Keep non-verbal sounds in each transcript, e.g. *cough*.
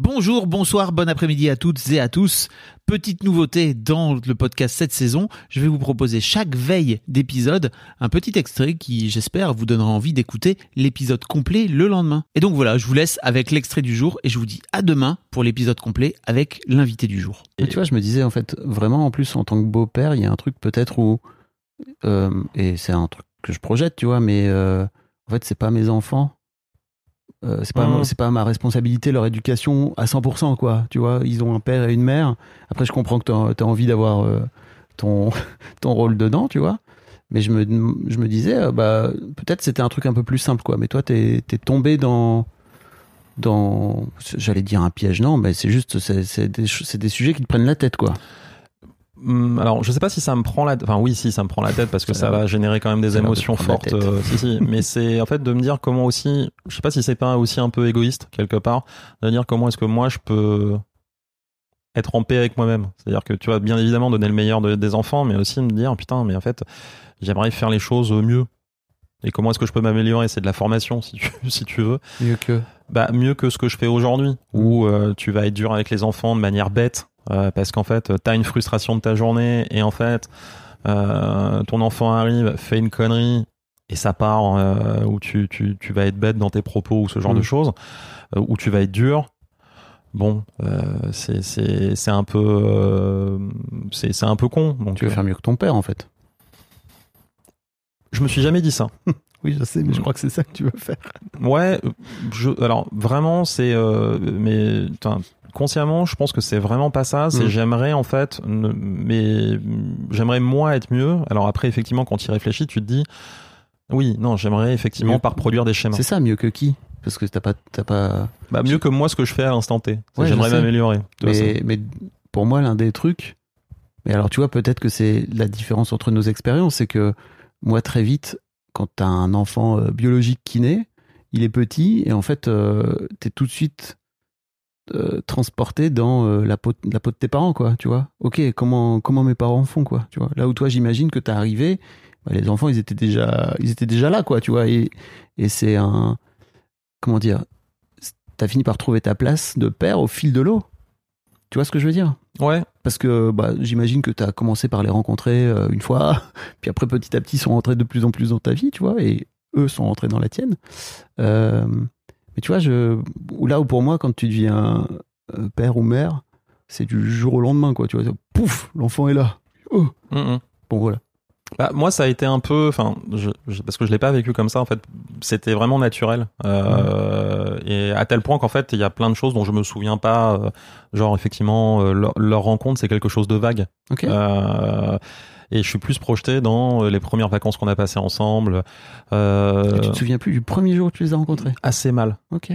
Bonjour, bonsoir, bon après-midi à toutes et à tous. Petite nouveauté dans le podcast cette saison, je vais vous proposer chaque veille d'épisode un petit extrait qui, j'espère, vous donnera envie d'écouter l'épisode complet le lendemain. Et donc voilà, je vous laisse avec l'extrait du jour et je vous dis à demain pour l'épisode complet avec l'invité du jour. Et tu vois, je me disais en fait, vraiment en plus en tant que beau-père, il y a un truc peut-être où. euh, et c'est un truc que je projette, tu vois, mais euh, en fait, c'est pas mes enfants. Euh, c'est pas, c'est pas ma responsabilité, leur éducation à 100%, quoi. Tu vois, ils ont un père et une mère. Après, je comprends que tu as, envie d'avoir euh, ton, *laughs* ton rôle dedans, tu vois. Mais je me, je me disais, euh, bah, peut-être c'était un truc un peu plus simple, quoi. Mais toi, t'es es tombé dans. dans J'allais dire un piège, non, mais c'est juste, c'est des, c'est des sujets qui te prennent la tête, quoi. Hum, Alors, je sais pas si ça me prend la, enfin oui, si ça me prend la tête parce que Ça va générer quand même des émotions fortes. euh, si, si. *laughs* Mais c'est en fait de me dire comment aussi, je sais pas si c'est pas aussi un peu égoïste quelque part, de dire comment est-ce que moi je peux être en paix avec moi-même. C'est-à-dire que tu vas bien évidemment donner le meilleur de- des enfants, mais aussi me dire putain, mais en fait, j'aimerais faire les choses mieux. Et comment est-ce que je peux m'améliorer? C'est de la formation, si tu, *laughs* si tu veux. Mieux que. bah, mieux que ce que je fais aujourd'hui, où euh, tu vas être dur avec les enfants de manière bête, euh, parce qu'en fait, tu as une frustration de ta journée, et en fait, euh, ton enfant arrive, fait une connerie, et ça part euh, où tu, tu, tu vas être bête dans tes propos ou ce genre Mm. de choses, euh, où tu vas être dur. Bon, c'est un peu c'est un peu con. Donc Tu veux faire mieux que ton père, en fait. je me suis jamais dit ça. *laughs* Oui, je sais, mais je crois que c'est ça que tu veux faire. Ouais, je, alors vraiment, c'est. euh, mais consciemment, je pense que c'est vraiment pas ça. C'est Mm. j'aimerais en fait. ne- mais j'aimerais moi être mieux. Alors après, effectivement, quand tu y réfléchis, tu te dis. Oui, non, j'aimerais effectivement Mieux- pas reproduire des schémas. C'est ça, mieux que qui? Parce que t'as pas, t'as pas. Bah, mieux que moi ce que je fais à l'instant T. Ouais, j'aimerais m'améliorer. Mais pour moi, l'un des trucs. Mais alors, tu vois, peut-être que c'est la différence entre nos expériences, c'est que moi, très vite, quand t'as un enfant euh, biologique qui naît, il est petit et en fait, euh, t'es tout de suite euh, transporté dans euh, la, peau, la peau de tes parents, quoi. Tu vois Ok, comment comment mes parents font, quoi. Tu vois Là où toi, j'imagine que t'es arrivé, bah, les enfants, ils étaient déjà ils étaient déjà là, quoi. Tu vois Et et c'est un comment dire T'as fini par trouver ta place de père au fil de l'eau. Tu vois ce que je veux dire? Ouais, Parce que bah, j'imagine que tu as commencé par les rencontrer euh, une fois, *laughs* puis après petit à petit ils sont rentrés de plus en plus dans ta vie, tu vois, et eux sont rentrés dans la tienne. Euh, mais tu vois, je, là où pour moi, quand tu deviens euh, père ou mère, c'est du jour au lendemain, quoi. Tu vois, pouf, l'enfant est là. Oh. Mm, mm. Bon voilà. Bah, moi, ça a été un peu, enfin, je, je- parce que je l'ai pas vécu comme ça. En fait, c'était vraiment naturel, Euh, et à tel point qu'en fait, il y a plein de choses dont je me souviens pas. euh, genre, effectivement, euh, leur, leur rencontre, c'est quelque chose de vague. Ok. Et je suis plus projeté dans euh, les premières vacances qu'on a passées ensemble. Euh, Et tu te souviens plus du premier jour où tu les as rencontrés? assez mal Ok.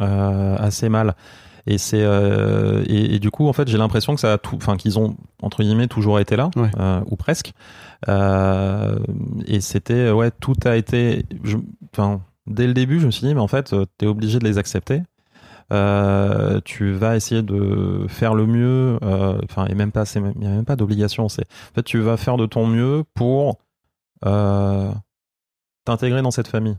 euh, assez mal. Et c'est euh, et, et du coup en fait j'ai l'impression que ça a tout, enfin qu'ils ont entre guillemets toujours été là Ouais. ou presque. Et c'était ouais tout a été, enfin dès le début je me suis dit mais en fait t'es obligé de les accepter. Euh, tu vas essayer de faire le mieux, euh, enfin et même pas, il y a même pas d'obligation. C'est en fait tu vas faire de ton mieux pour euh, t'intégrer dans cette famille.